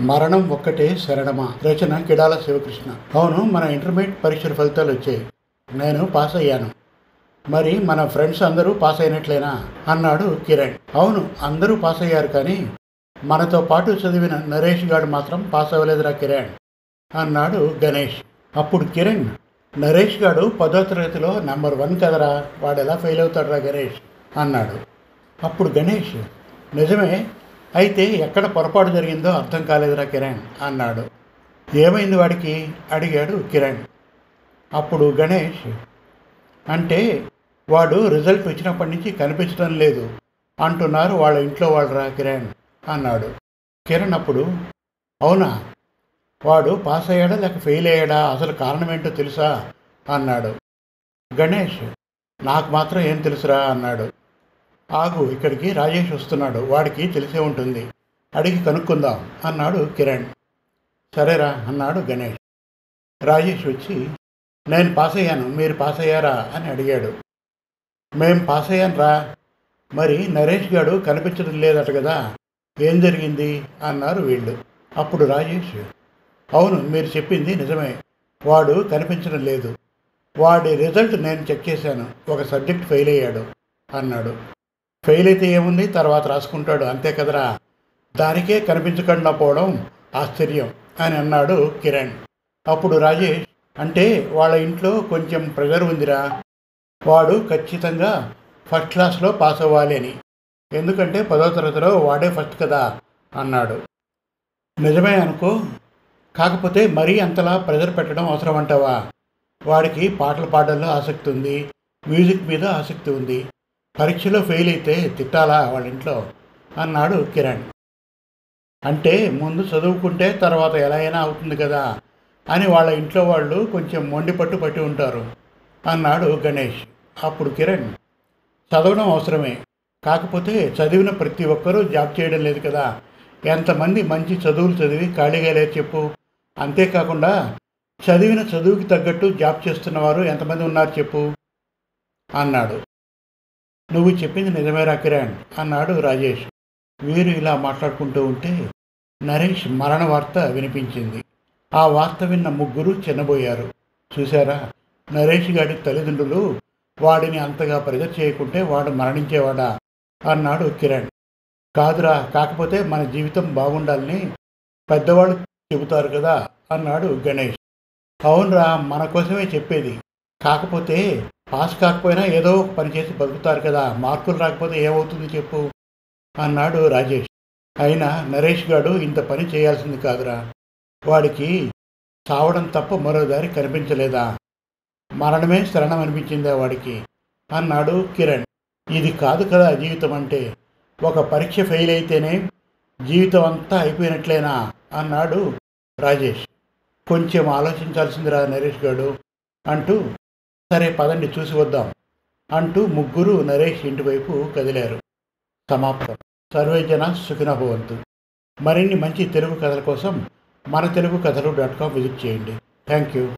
మరణం ఒక్కటే శరణమా? రచన కిడాల శివకృష్ణ. అవును మన ఇంటర్మీడియట్ పరీక్షల ఫలితాలు వచ్చాయి. నేను పాస్ అయ్యాను. మరి మన ఫ్రెండ్స్ అందరూ పాస్ అయినట్లేనా? అన్నాడు కిరణ్. అవును అందరూ పాస్ అయ్యారు కానీ మనతో పాటు చదివిన నరేష్ గారు మాత్రం పాస్ అవ్వలేదురా కిరణ్ అన్నాడు గణేష్. అప్పుడు కిరణ్ నరేష్ గారు పదో తరగతిలో నెంబర్ వన్ కదరా? వాడు ఎలా ఫెయిల్ అవుతాడురా గణేష్? అన్నాడు. అప్పుడు గణేష్ నిజమే అయితే ఎక్కడ పొరపాటు జరిగిందో అర్థం కాలేదురా కిరణ్ అన్నాడు. ఏమైంది వాడికి? అడిగాడు కిరణ్. అప్పుడు గణేష్ అంటే వాడు రిజల్ట్ వచ్చినప్పటి నుంచి కనిపించడం లేదు అంటున్నారు వాళ్ళ ఇంట్లో వాళ్ళరా కిరణ్ అన్నాడు. కిరణ్ అప్పుడు అవునా? వాడు పాస్ అయ్యాడా లేక ఫెయిల్ అయ్యాడా? అసలు కారణం ఏంటో తెలుసా? అన్నాడు. గణేష్ నాకు మాత్రం ఏం తెలుసురా? అన్నాడు. ఆగు ఇక్కడికి రాజేష్ వస్తున్నాడు వాడికి తెలిసే ఉంటుంది. అడిగి కనుక్కుందాం అన్నాడు కిరణ్. సరేరా అన్నాడు గణేష్. రాజేష్ వచ్చి నేను పాస్ అయ్యాను మీరు పాస్ అయ్యారా అని అడిగాడు. మేం పాస్ అయ్యాను రా. మరి నరేష్ గారు కనిపించడం లేదట కదా ఏం జరిగింది? అన్నారు వీళ్ళు. అప్పుడు రాజేష్ అవును మీరు చెప్పింది నిజమే. వాడు కనిపించడం లేదు. వాడి రిజల్ట్ నేను చెక్ చేశాను. ఒక సబ్జెక్ట్ ఫెయిల్ అయ్యాడు అన్నాడు. ఫెయిల్ అయితే ఏముంది? తర్వాత రాసుకుంటాడు. అంతే కదరా? దానికే కనిపించకుండా పోవడం ఆశ్చర్యం అని అన్నాడు కిరణ్. అప్పుడు రాజేష్ అంటే వాళ్ళ ఇంట్లో కొంచెం ప్రెజర్ ఉందిరా. వాడు ఖచ్చితంగా ఫస్ట్ క్లాస్లో పాస్ అవ్వాలి అని. ఎందుకంటే పదో తరగతిలో వాడే ఫస్ట్ కదా అన్నాడు. నిజమే అనుకో. కాకపోతే మరీ అంతలా ప్రెజర్ పెట్టడం అవసరం అంటావా? వాడికి పాటలు పాడడంలో ఆసక్తి ఉంది. మ్యూజిక్ మీద ఆసక్తి ఉంది. పరీక్షలో ఫెయిల్ అయితే తిట్టాలా వాళ్ళ ఇంట్లో? అన్నాడు కిరణ్. అంటే ముందు చదువుకుంటే తర్వాత ఎలా అయినా అవుతుంది కదా అని వాళ్ళ ఇంట్లో వాళ్ళు కొంచెం మొండి పట్టు పట్టి ఉంటారు అన్నాడు గణేష్. అప్పుడు కిరణ్ చదవడం అవసరమే. కాకపోతే చదివిన ప్రతి ఒక్కరూ జాబ్ చేయడం లేదు కదా. ఎంతమంది మంచి చదువులు చదివి ఖాళీగా లేదు చెప్పు. అంతేకాకుండా చదివిన చదువుకి తగ్గట్టు జాబ్ చేస్తున్నవారు ఎంతమంది ఉన్నారు చెప్పు? అన్నాడు. నువ్వు చెప్పింది నిజమేరా కిరణ్ అన్నాడు రాజేష్. వీరు ఇలా మాట్లాడుకుంటూ ఉంటే నరేష్ మరణ వార్త వినిపించింది. ఆ వార్త విన్న ముగ్గురు చిన్నబోయారు. చూశారా? నరేష్ గారి తల్లిదండ్రులు వాడిని అంతగా ప్రెజర్ చేయకుంటే వాడు మరణించేవాడా? అన్నాడు కిరణ్. కాదురా కాకపోతే మన జీవితం బాగుండాలని పెద్దవాళ్ళు చెబుతారు కదా? అన్నాడు గణేష్. అవునరా మన కోసమే చెప్పేది. కాకపోతే పాస్ కాకపోయినా ఏదో ఒక పని చేసి బతుకుతారు కదా మార్కులు రాకపోతే ఏమవుతుంది చెప్పు? అన్నాడు రాజేష్. అయినా నరేష్ గాడు ఇంత పని చేయాల్సింది కాదురా. వాడికి చావడం తప్ప మరో దారి కనిపించలేదా? మరణమే శరణం అనిపించిందా వాడికి? అన్నాడు కిరణ్. ఇది కాదు కదా జీవితం అంటే. ఒక పరీక్ష ఫెయిల్ అయితేనే జీవితం అంతా అయిపోయినట్లేనా? అన్నాడు రాజేష్. కొంచెం ఆలోచించాల్సిందిరా నరేష్ గారు అంటూ సరే పదండి చూసి వద్దాం అంటూ ముగ్గురు నరేష్ ఇంటి వైపు కదిలారు. సమాప్తం. సర్వేజన సుఖినభవంతు. మరిన్ని మంచి తెలుగు కథల కోసం మన తెలుగు కథలు డాట్ కామ్ విజిట్ చేయండి. Thank you.